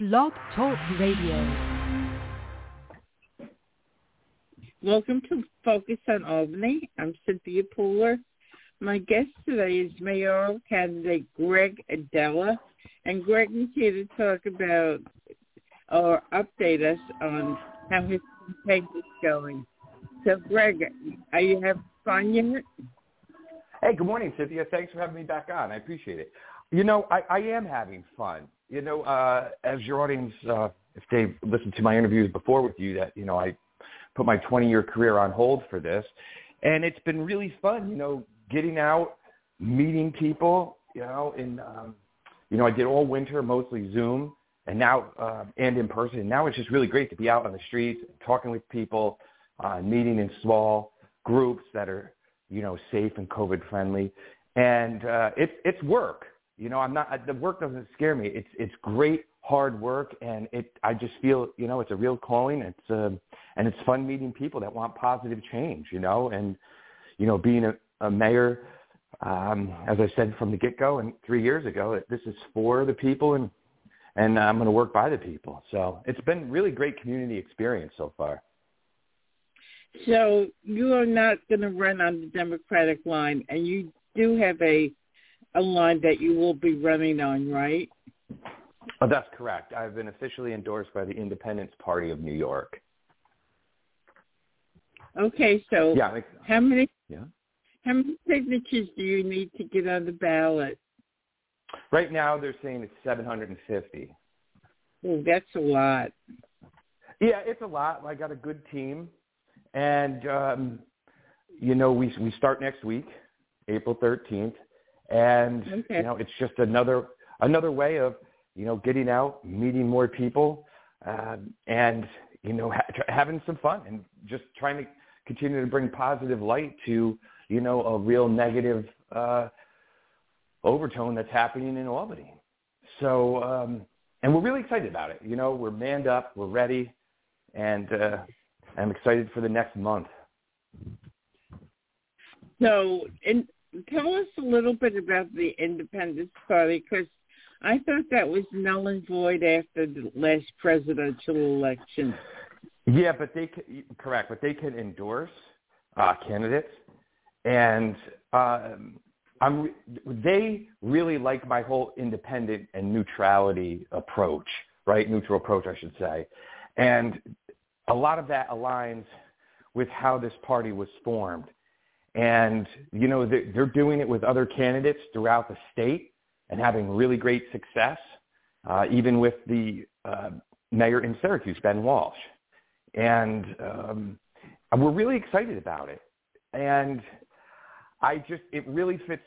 Blog Talk Radio. Welcome to Focus on Albany. I'm Cynthia Pooler. My guest today is mayoral candidate Greg Aidala, and Greg is here to talk about or update us on how his campaign is going. So, Greg, are you having fun yet? Hey, good morning, Cynthia. Thanks for having me back on. I appreciate it. You know, I, I am having fun. You know, uh, as your audience, uh, if they've listened to my interviews before with you, that you know I put my 20 year career on hold for this. And it's been really fun, you know, getting out, meeting people, you know, and, um, you know, I did all winter, mostly Zoom and now, uh, and in person. And now it's just really great to be out on the streets, talking with people, uh, meeting in small groups that are, you know, safe and COVID friendly. And, uh, it's, it's work. You know, I'm not, the work doesn't scare me. It's, it's great hard work and it I just feel you know it's a real calling. It's um, and it's fun meeting people that want positive change you know and you know being a, a mayor um as I said from the get go and 3 years ago this is for the people and and I'm going to work by the people. So it's been really great community experience so far. So you are not going to run on the Democratic line and you do have a a line that you will be running on right Oh, that's correct. I've been officially endorsed by the Independence Party of New York. Okay, so yeah, how many yeah. how many signatures do you need to get on the ballot? Right now, they're saying it's 750. Oh, that's a lot. Yeah, it's a lot. I got a good team, and um, you know, we we start next week, April 13th, and okay. you know, it's just another another way of you know, getting out, meeting more people, uh, and you know, ha- having some fun and just trying to continue to bring positive light to you know a real negative uh, overtone that's happening in Albany. So, um, and we're really excited about it. You know, we're manned up, we're ready, and uh, I'm excited for the next month. So, and tell us a little bit about the Independence Party because I thought that was null and void after the last presidential election. Yeah, but they can, correct, but they can endorse uh, candidates, and um, I'm they really like my whole independent and neutrality approach, right? Neutral approach, I should say, and a lot of that aligns with how this party was formed. And you know they're doing it with other candidates throughout the state and having really great success, uh, even with the uh, mayor in Syracuse, Ben Walsh. And um, we're really excited about it. And I just, it really fits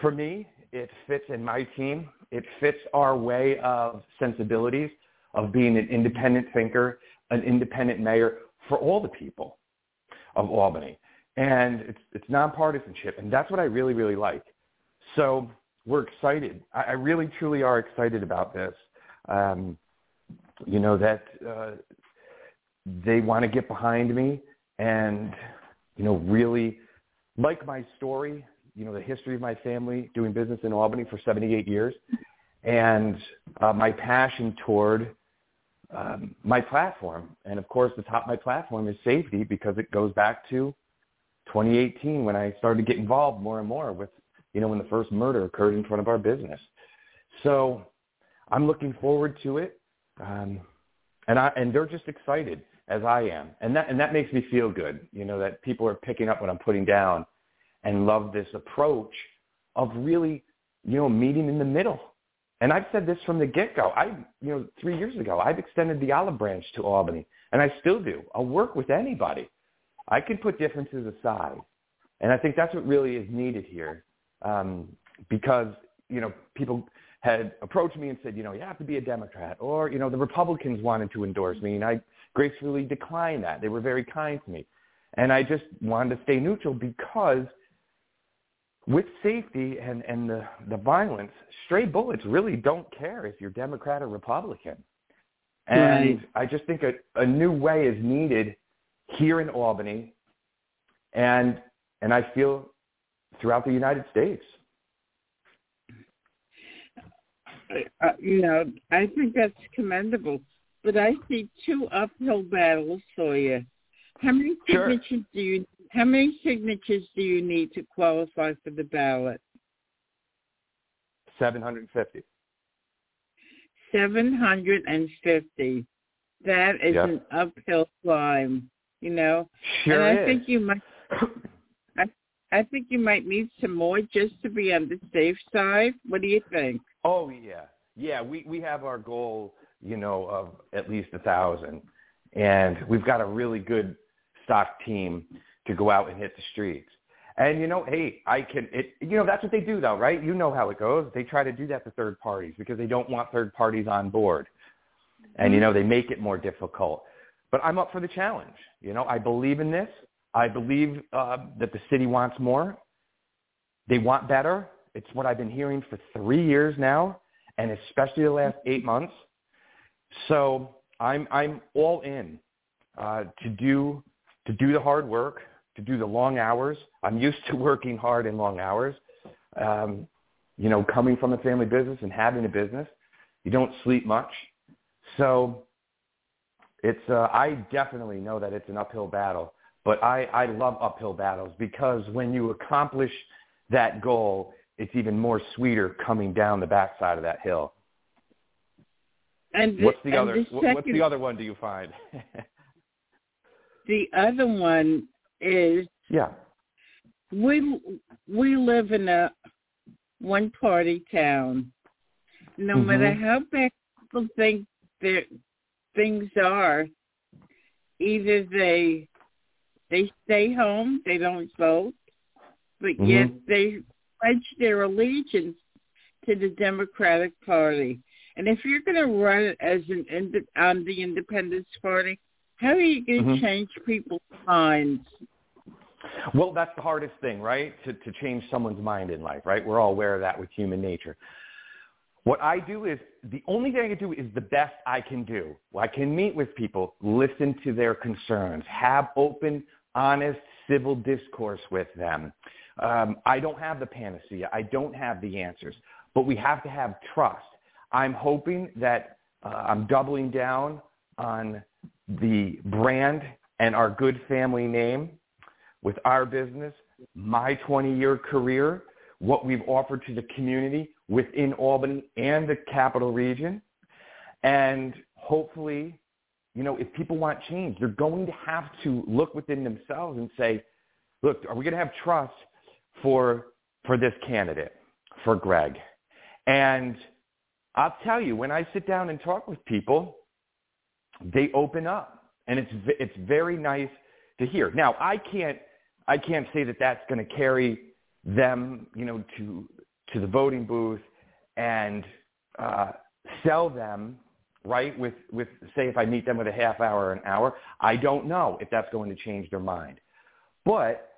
for me. It fits in my team. It fits our way of sensibilities of being an independent thinker, an independent mayor for all the people of Albany. And it's, it's nonpartisanship. And that's what I really, really like. So we're excited. I, I really, truly are excited about this. Um, you know that uh, they want to get behind me and you know really like my story. You know the history of my family doing business in Albany for 78 years, and uh, my passion toward um, my platform. And of course, the top of my platform is safety because it goes back to 2018 when I started to get involved more and more with you know, when the first murder occurred in front of our business. So I'm looking forward to it. Um, and I, and they're just excited as I am. And that, and that makes me feel good, you know, that people are picking up what I'm putting down and love this approach of really, you know, meeting in the middle. And I've said this from the get-go. I, you know, three years ago, I've extended the olive branch to Albany, and I still do. I'll work with anybody. I can put differences aside. And I think that's what really is needed here um, because you know people had approached me and said, you know, you have to be a Democrat, or you know, the Republicans wanted to endorse me, and I gracefully declined that. They were very kind to me, and I just wanted to stay neutral because with safety and, and the, the violence, stray bullets really don't care if you're Democrat or Republican. And right. I just think a, a new way is needed here in Albany and and I feel throughout the United States. Uh, you know, I think that's commendable. But I see two uphill battles for you. How many signatures sure. do you how many signatures do you need to qualify for the ballot? 750. 750. That is yep. an uphill climb, you know. Sure and I is. think you might I I think you might need some more just to be on the safe side. What do you think? Oh yeah. Yeah, we we have our goal, you know, of at least a thousand. And we've got a really good stock team to go out and hit the streets. And you know, hey, I can. It, you know, that's what they do, though, right? You know how it goes. They try to do that to third parties because they don't want third parties on board, and you mm-hmm. know, they make it more difficult. But I'm up for the challenge. You know, I believe in this. I believe uh, that the city wants more. They want better. It's what I've been hearing for three years now, and especially the last eight months. So I'm I'm all in uh, to do to do the hard work, to do the long hours. I'm used to working hard and long hours. Um, you know, coming from a family business and having a business, you don't sleep much. So it's uh, I definitely know that it's an uphill battle, but I, I love uphill battles because when you accomplish that goal, it's even more sweeter coming down the backside of that hill. And what's the other? The second, what's the other one? Do you find? the other one is yeah. We we live in a one party town. No mm-hmm. matter how bad people think that things are, either they they stay home, they don't vote, but mm-hmm. yet they pledge their allegiance to the Democratic Party. And if you're going to run as an on the Independence Party, how are you going to mm-hmm. change people's minds? Well, that's the hardest thing, right? To, to change someone's mind in life, right? We're all aware of that with human nature. What I do is, the only thing I can do is the best I can do. I can meet with people, listen to their concerns, have open, honest, civil discourse with them. Um, I don't have the panacea. I don't have the answers. But we have to have trust. I'm hoping that uh, I'm doubling down on the brand and our good family name with our business, my 20-year career, what we've offered to the community within Albany and the capital region. And hopefully, you know, if people want change, they're going to have to look within themselves and say, look, are we going to have trust for, for this candidate, for Greg? And I'll tell you, when I sit down and talk with people, they open up, and it's it's very nice to hear. Now, I can't I can't say that that's going to carry them, you know, to to the voting booth and uh, sell them right with with say if I meet them with a half hour or an hour. I don't know if that's going to change their mind, but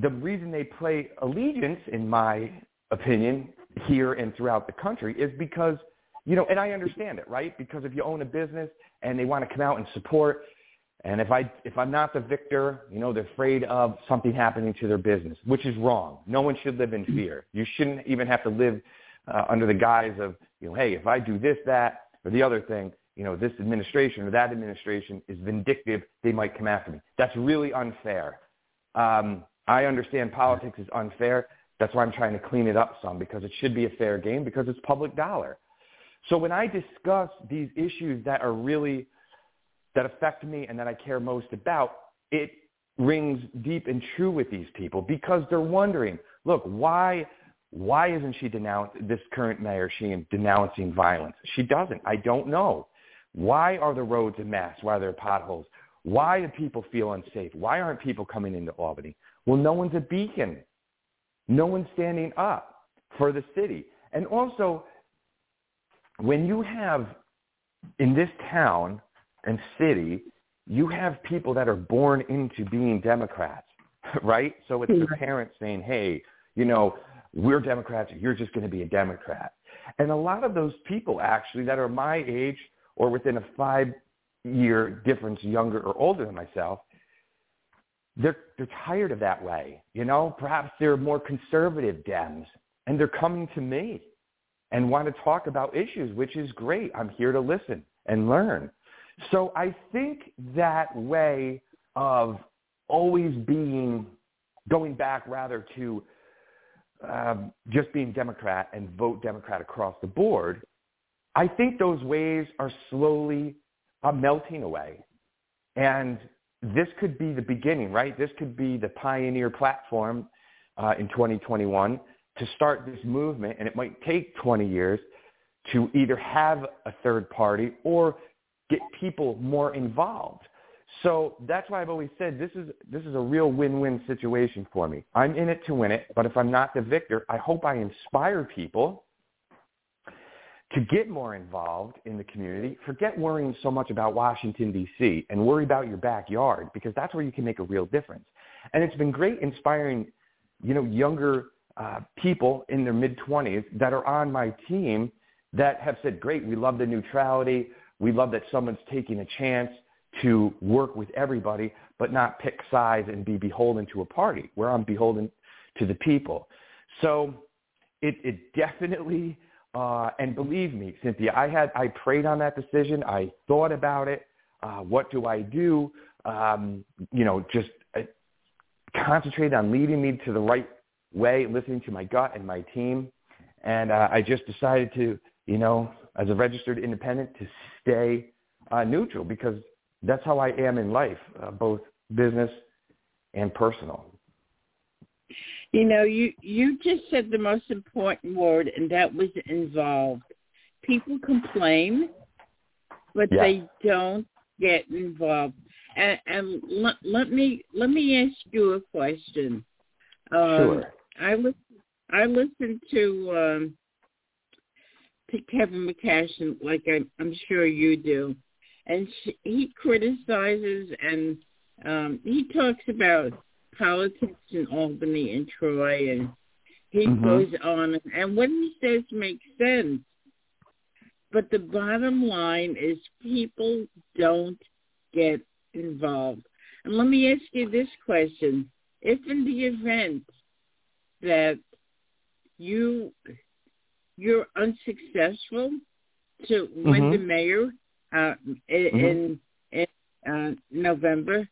the reason they play allegiance, in my opinion, here and throughout the country is because you know, and I understand it, right? Because if you own a business and they want to come out and support, and if I if I'm not the victor, you know, they're afraid of something happening to their business, which is wrong. No one should live in fear. You shouldn't even have to live uh, under the guise of, you know, hey, if I do this, that, or the other thing, you know, this administration or that administration is vindictive. They might come after me. That's really unfair. Um, I understand politics is unfair. That's why I'm trying to clean it up some because it should be a fair game because it's public dollar. So when I discuss these issues that are really, that affect me and that I care most about, it rings deep and true with these people because they're wondering, look, why, why isn't she denouncing, this current mayor, she denouncing violence? She doesn't. I don't know. Why are the roads a mess? Why are there potholes? Why do people feel unsafe? Why aren't people coming into Albany? Well, no one's a beacon. No one's standing up for the city. And also, when you have in this town and city, you have people that are born into being Democrats, right? So it's their parents saying, hey, you know, we're Democrats, you're just going to be a Democrat. And a lot of those people actually that are my age or within a five year difference younger or older than myself, they're they're tired of that way. You know, perhaps they're more conservative Dems and they're coming to me and want to talk about issues, which is great. I'm here to listen and learn. So I think that way of always being going back rather to um, just being Democrat and vote Democrat across the board, I think those ways are slowly uh, melting away. And this could be the beginning, right? This could be the pioneer platform uh, in 2021 to start this movement. And it might take 20 years to either have a third party or get people more involved. So that's why I've always said this is this is a real win-win situation for me. I'm in it to win it, but if I'm not the victor, I hope I inspire people to get more involved in the community. Forget worrying so much about Washington D.C. and worry about your backyard because that's where you can make a real difference. And it's been great inspiring, you know, younger uh, people in their mid 20s that are on my team that have said, "Great, we love the neutrality. We love that someone's taking a chance." to work with everybody, but not pick sides and be beholden to a party where I'm beholden to the people. So it, it definitely, uh, and believe me, Cynthia, I had, I prayed on that decision. I thought about it. Uh, what do I do? Um, you know, just uh, concentrate on leading me to the right way, listening to my gut and my team. And uh, I just decided to, you know, as a registered independent, to stay uh, neutral because that's how I am in life, uh, both business and personal. You know, you you just said the most important word, and that was involved. People complain, but yeah. they don't get involved. And, and let, let me let me ask you a question. Um, sure. I listen. I listened to um, to Kevin McCashin, like I, I'm sure you do, and she, he criticizes and um, he talks about politics in Albany and Troy, and he mm-hmm. goes on. And what he says makes sense. But the bottom line is people don't get involved. And let me ask you this question. If in the event that you you're unsuccessful to win mm-hmm. the mayor, uh, in mm-hmm. in uh, November.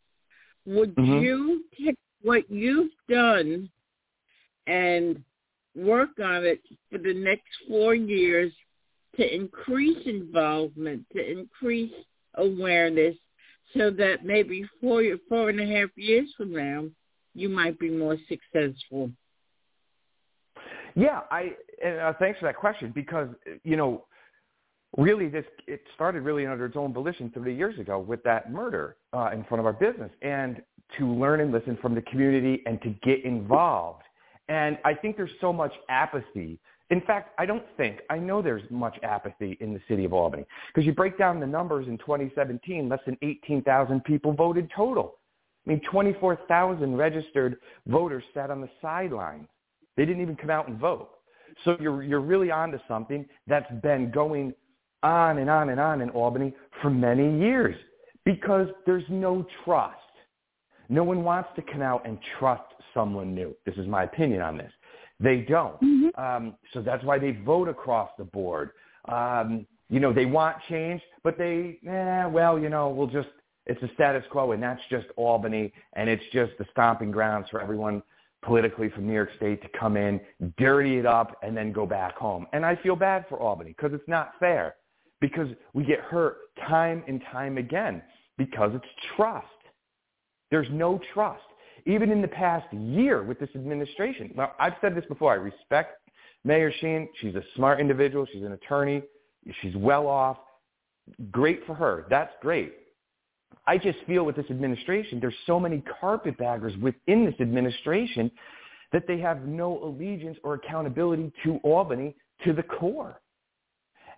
Would mm-hmm. you take what you've done and work on it for the next four years to increase involvement, to increase awareness, so that maybe four four and a half years from now, you might be more successful. Yeah, I and, uh, thanks for that question because you know really this it started really under its own volition 30 years ago with that murder uh, in front of our business and to learn and listen from the community and to get involved. And i think there's so much apathy. In fact i don't think i know there's much apathy in the city of albany because you break down the numbers in 2017 less than 18,000 people voted total. I mean 24,000 registered voters sat on the sidelines they didn't even come out and vote so you're you're really onto something that's been going on and on and on in Albany for many years because there's no trust. No one wants to come out and trust someone new. This is my opinion on this. They don't. Mm-hmm. Um, so that's why they vote across the board. Um, you know, they want change, but they, eh, well, you know, we'll just, it's a status quo and that's just Albany and it's just the stomping grounds for everyone politically from New York State to come in, dirty it up, and then go back home. And I feel bad for Albany because it's not fair because we get hurt time and time again because it's trust. There's no trust. Even in the past year with this administration. Now, I've said this before. I respect Mayor Sheehan. She's a smart individual. She's an attorney. She's well off. Great for her. That's great. I just feel with this administration, there's so many carpetbaggers within this administration that they have no allegiance or accountability to Albany to the core.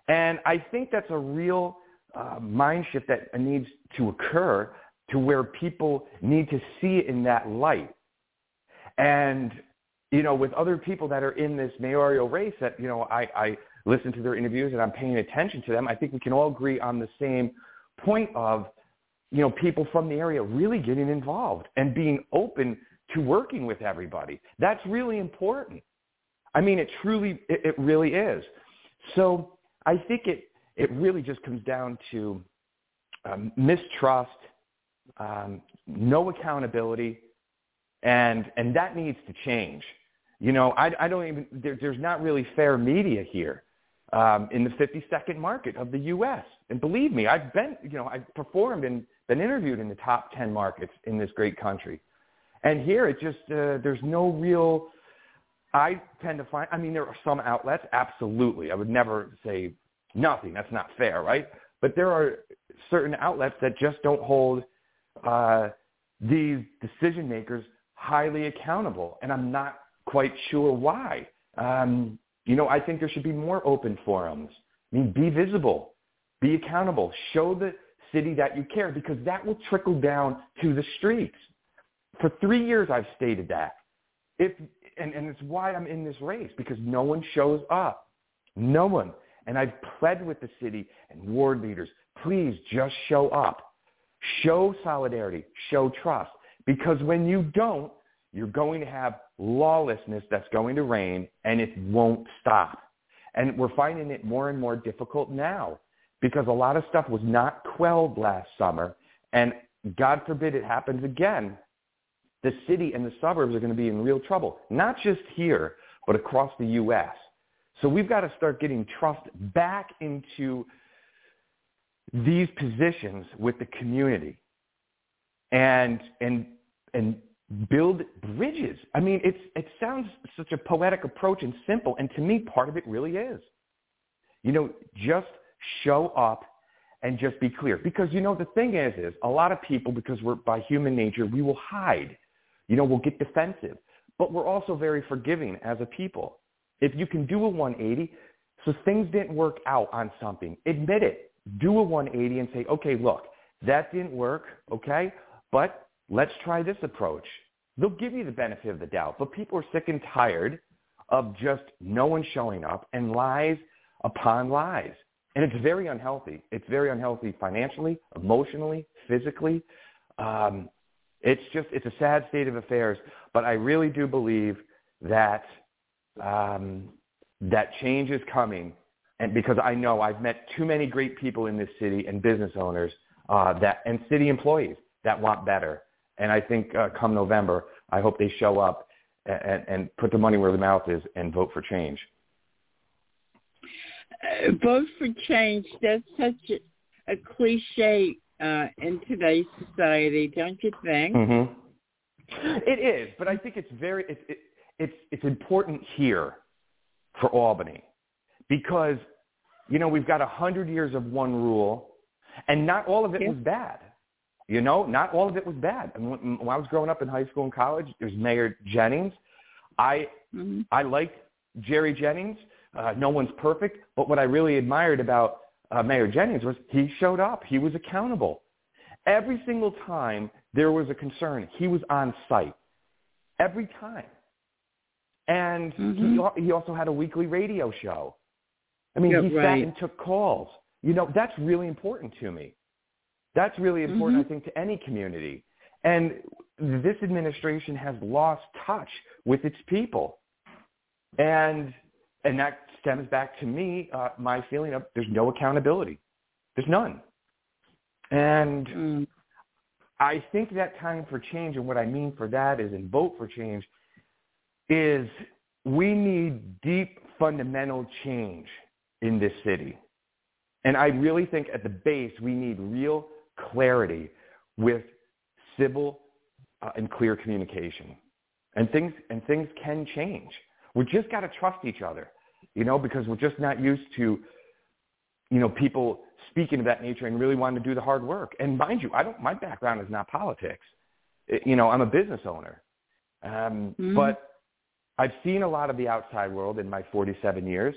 And I think that's a real uh, mind shift that needs to occur to where people need to see it in that light. And, you know, with other people that are in this mayoral race that, you know, I, I listen to their interviews and I'm paying attention to them, I think we can all agree on the same point of, you know, people from the area really getting involved and being open to working with everybody. That's really important. I mean, it truly, it, it really is. So I think it, it really just comes down to um, mistrust, um, no accountability, and and that needs to change. You know, I, I don't even there, there's not really fair media here um, in the 52nd market of the U.S. And believe me, I've been you know I've performed and been interviewed in the top 10 markets in this great country, and here it just uh, there's no real. I tend to find. I mean, there are some outlets, absolutely. I would never say nothing. That's not fair, right? But there are certain outlets that just don't hold uh, these decision makers highly accountable, and I'm not quite sure why. Um, you know, I think there should be more open forums. I mean, be visible, be accountable, show the city that you care, because that will trickle down to the streets. For three years, I've stated that. If and, and it's why I'm in this race because no one shows up. No one. And I've pled with the city and ward leaders, please just show up. Show solidarity. Show trust. Because when you don't, you're going to have lawlessness that's going to reign and it won't stop. And we're finding it more and more difficult now because a lot of stuff was not quelled last summer. And God forbid it happens again. The city and the suburbs are going to be in real trouble, not just here, but across the U.S. So we've got to start getting trust back into these positions with the community and and and build bridges. I mean, it's it sounds such a poetic approach and simple, and to me, part of it really is. You know, just show up and just be clear. Because you know, the thing is, is a lot of people, because we're by human nature, we will hide. You know, we'll get defensive, but we're also very forgiving as a people. If you can do a 180, so things didn't work out on something, admit it. Do a 180 and say, okay, look, that didn't work, okay, but let's try this approach. They'll give you the benefit of the doubt, but people are sick and tired of just no one showing up and lies upon lies. And it's very unhealthy. It's very unhealthy financially, emotionally, physically. Um, it's just, it's a sad state of affairs. But I really do believe that um, that change is coming, and because I know I've met too many great people in this city and business owners uh, that and city employees that want better. And I think uh, come November, I hope they show up and, and put the money where the mouth is and vote for change. Uh, vote for change. That's such a, a cliche uh, in today's society, don't you think? Mm-hmm. It is, but I think it's very it, it, it's it's important here for Albany because you know we've got a hundred years of one rule, and not all of it yeah. was bad. You know, not all of it was bad. I mean, when, when I was growing up in high school and college, there's Mayor Jennings. I mm-hmm. I liked Jerry Jennings. Uh, no one's perfect, but what I really admired about uh, Mayor Jennings was he showed up. He was accountable. Every single time there was a concern, he was on site. Every time. And mm-hmm. he, he also had a weekly radio show. I mean, he right. sat and took calls. You know, that's really important to me. That's really important, mm-hmm. I think, to any community. And this administration has lost touch with its people. And and that stems back to me, uh, my feeling of there's no accountability. There's none. And mm. I think that time for change, and what I mean for that is, and vote for change, is we need deep fundamental change in this city. And I really think at the base we need real clarity with civil uh, and clear communication. And things and things can change. We just got to trust each other, you know, because we're just not used to, you know, people speaking of that nature and really wanting to do the hard work. And mind you, I don't. My background is not politics. It, you know, I'm a business owner, um, mm-hmm. but I've seen a lot of the outside world in my 47 years,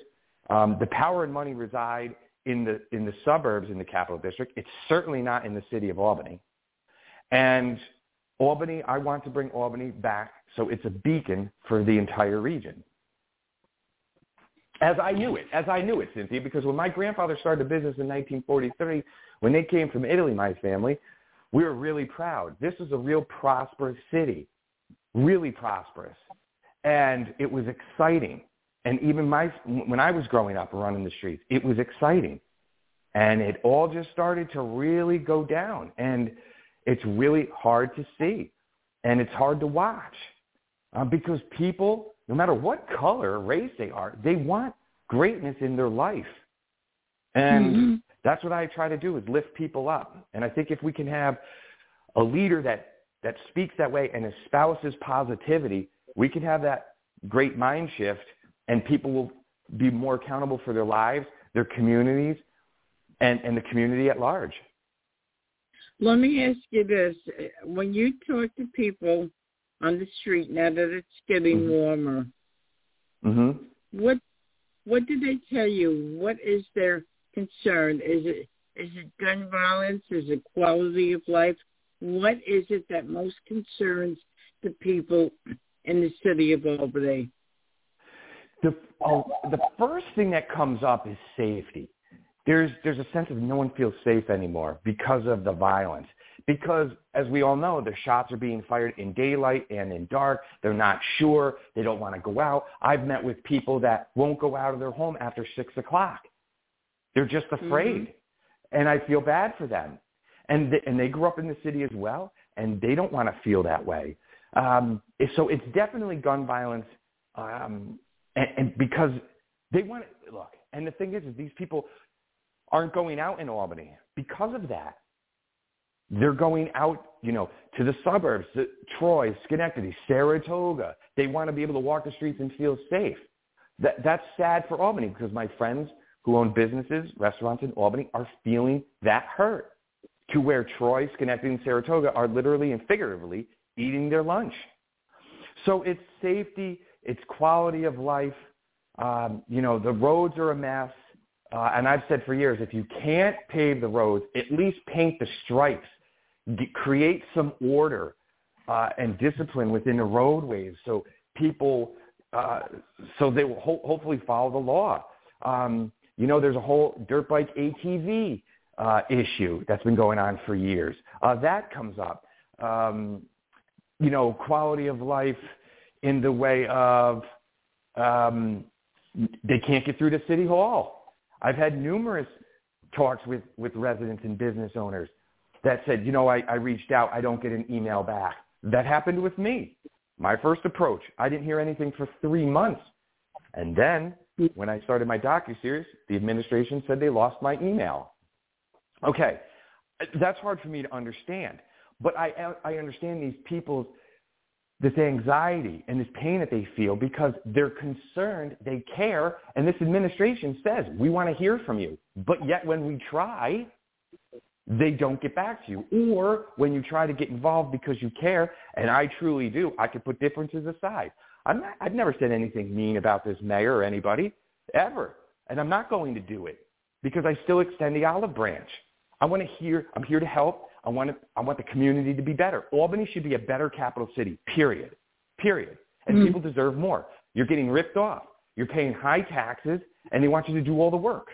Um, the power and money reside in the in the suburbs in the capital district. It's certainly not in the city of Albany. And Albany, I want to bring Albany back so it's a beacon for the entire region. As I knew it, as I knew it, Cynthia, because when my grandfather started a business in 1943, when they came from Italy, my family, we were really proud. This is a real prosperous city, really prosperous. And it was exciting. And even my, when I was growing up running the streets, it was exciting. And it all just started to really go down. And it's really hard to see. And it's hard to watch uh, because people, no matter what color or race they are, they want greatness in their life. And mm-hmm. that's what I try to do is lift people up. And I think if we can have a leader that, that speaks that way and espouses positivity, we can have that great mind shift and people will be more accountable for their lives, their communities, and, and the community at large. Let me ask you this. When you talk to people on the street now that it's getting mm-hmm. warmer, mm-hmm. what what do they tell you? What is their concern? Is it is it gun violence? Is it quality of life? What is it that most concerns the people in the city of Albany? The oh, the first thing that comes up is safety. There's there's a sense of no one feels safe anymore because of the violence. Because as we all know, the shots are being fired in daylight and in dark. They're not sure. They don't want to go out. I've met with people that won't go out of their home after six o'clock. They're just afraid, mm-hmm. and I feel bad for them. And they, and they grew up in the city as well, and they don't want to feel that way. Um, so it's definitely gun violence, um, and, and because they want to look. And the thing is, is these people aren't going out in Albany because of that. They're going out, you know, to the suburbs, Troy, Schenectady, Saratoga. They want to be able to walk the streets and feel safe. That, that's sad for Albany because my friends who own businesses, restaurants in Albany are feeling that hurt to where Troy, Schenectady, and Saratoga are literally and figuratively eating their lunch. So it's safety, it's quality of life. Um, you know, the roads are a mess. Uh, and I've said for years, if you can't pave the roads, at least paint the stripes. Create some order uh, and discipline within the roadways so people, uh, so they will ho- hopefully follow the law. Um, you know, there's a whole dirt bike ATV uh, issue that's been going on for years. Uh, that comes up. Um, you know, quality of life in the way of um, they can't get through to City Hall. I've had numerous talks with, with residents and business owners that said, you know, I, I reached out, I don't get an email back. That happened with me. My first approach, I didn't hear anything for three months. And then when I started my docu-series, the administration said they lost my email. Okay, that's hard for me to understand. But I, I understand these people's this anxiety and this pain that they feel because they're concerned, they care, and this administration says, we want to hear from you. But yet when we try, they don't get back to you. Or when you try to get involved because you care, and I truly do, I could put differences aside. I'm not, I've never said anything mean about this mayor or anybody, ever. And I'm not going to do it because I still extend the olive branch. I want to hear, I'm here to help. I want, to, I want the community to be better. Albany should be a better capital city, period. Period. And mm-hmm. people deserve more. You're getting ripped off. You're paying high taxes, and they want you to do all the work.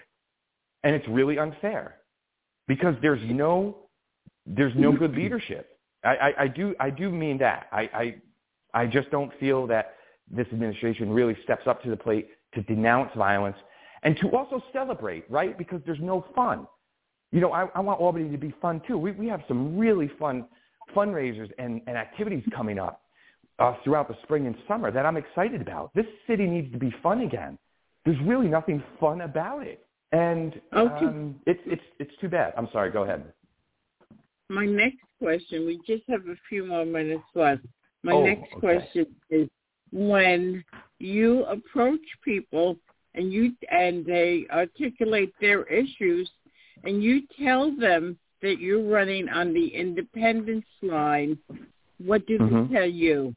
And it's really unfair because there's no, there's no good leadership. I, I, I do, I do mean that. I, I, I just don't feel that this administration really steps up to the plate to denounce violence and to also celebrate, right? Because there's no fun you know, I, I want Albany to be fun too. We, we have some really fun fundraisers and, and activities coming up uh, throughout the spring and summer that I'm excited about. This city needs to be fun again. There's really nothing fun about it. And okay. um, it's, it's, it's too bad. I'm sorry. Go ahead. My next question, we just have a few more minutes left. My oh, next okay. question is when you approach people and you and they articulate their issues and you tell them that you're running on the independence line, what do mm-hmm. they tell you?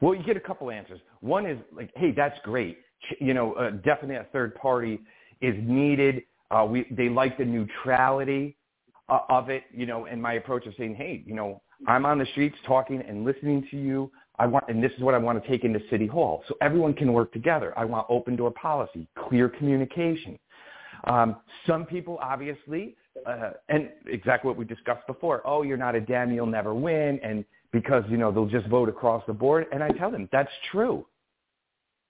Well, you get a couple answers. One is like, hey, that's great. you know, uh, definitely a third party is needed. Uh, we, they like the neutrality uh, of it, you know, and my approach of saying, hey, you know, I'm on the streets talking and listening to you. I want, and this is what I want to take into City Hall, so everyone can work together. I want open door policy, clear communication. Um, some people, obviously, uh, and exactly what we discussed before. Oh, you're not a Dem, you'll never win, and because you know they'll just vote across the board. And I tell them that's true.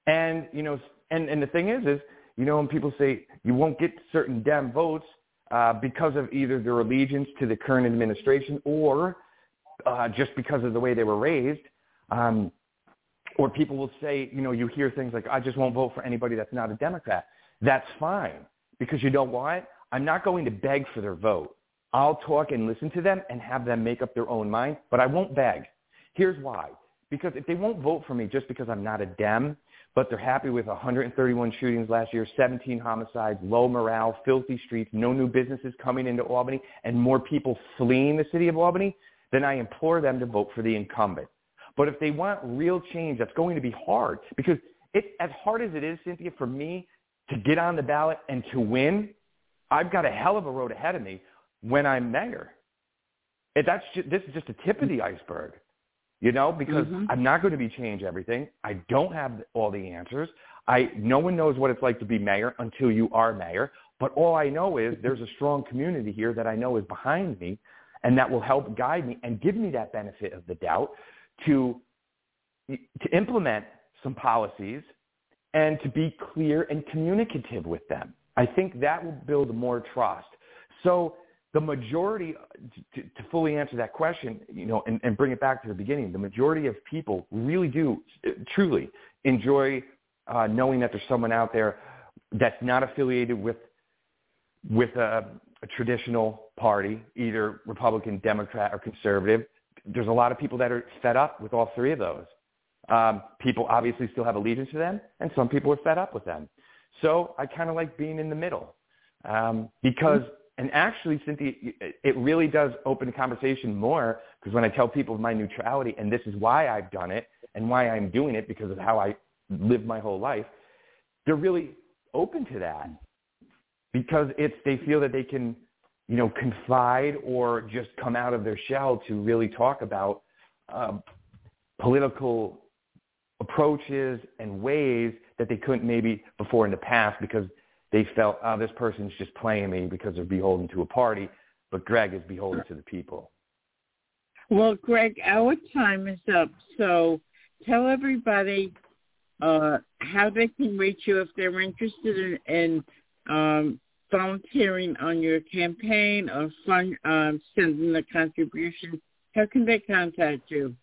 And you know, and and the thing is, is you know, when people say you won't get certain Dem votes uh, because of either their allegiance to the current administration or uh, just because of the way they were raised. Um, or people will say, you know, you hear things like, I just won't vote for anybody that's not a Democrat. That's fine because you know what? I'm not going to beg for their vote. I'll talk and listen to them and have them make up their own mind, but I won't beg. Here's why. Because if they won't vote for me just because I'm not a Dem, but they're happy with 131 shootings last year, 17 homicides, low morale, filthy streets, no new businesses coming into Albany, and more people fleeing the city of Albany, then I implore them to vote for the incumbent. But if they want real change, that's going to be hard because it, as hard as it is, Cynthia, for me to get on the ballot and to win, I've got a hell of a road ahead of me when I'm mayor. And that's just, this is just a tip of the iceberg, you know, because mm-hmm. I'm not going to be change everything. I don't have all the answers. I no one knows what it's like to be mayor until you are mayor. But all I know is there's a strong community here that I know is behind me, and that will help guide me and give me that benefit of the doubt to to implement some policies and to be clear and communicative with them. I think that will build more trust. So the majority, to, to fully answer that question, you know, and, and, bring it back to the beginning, the majority of people really do truly enjoy uh, knowing that there's someone out there that's not affiliated with with a, a traditional party, either Republican, Democrat, or conservative. There's a lot of people that are fed up with all three of those. Um, people obviously still have allegiance to them, and some people are fed up with them. So I kind of like being in the middle um, because, and actually, Cynthia, it really does open conversation more because when I tell people my neutrality, and this is why I've done it and why I'm doing it because of how I lived my whole life, they're really open to that. Because it's they feel that they can, you know, confide or just come out of their shell to really talk about uh, political approaches and ways that they couldn't maybe before in the past because they felt, oh, this person's just playing me because they're beholden to a party. But Greg is beholden to the people. Well, Greg, our time is up. So tell everybody uh, how they can reach you if they're interested in, in um, volunteering on your campaign or fund, um, sending a contribution. How can they contact you?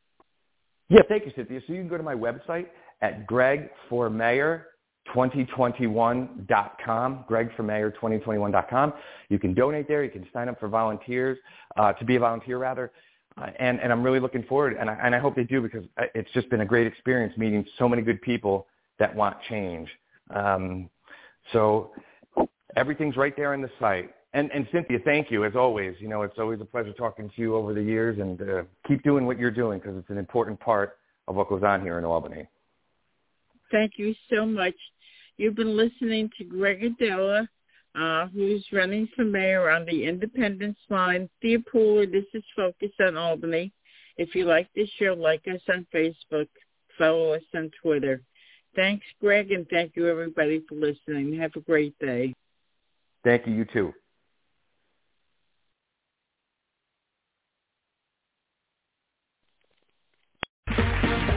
Yeah, thank you, Cynthia. So you can go to my website at gregformayor2021.com, gregformayor2021.com. You can donate there. You can sign up for volunteers, uh, to be a volunteer rather. Uh, and, and I'm really looking forward, and I, and I hope they do because it's just been a great experience meeting so many good people that want change. Um, so everything's right there on the site. And, and Cynthia, thank you as always. You know, it's always a pleasure talking to you over the years, and uh, keep doing what you're doing because it's an important part of what goes on here in Albany. Thank you so much. You've been listening to Greg Aidala, uh, who's running for mayor on the Independence line. Thea Pooler, this is Focus on Albany. If you like this show, like us on Facebook, follow us on Twitter. Thanks, Greg, and thank you, everybody, for listening. Have a great day. Thank you. You too.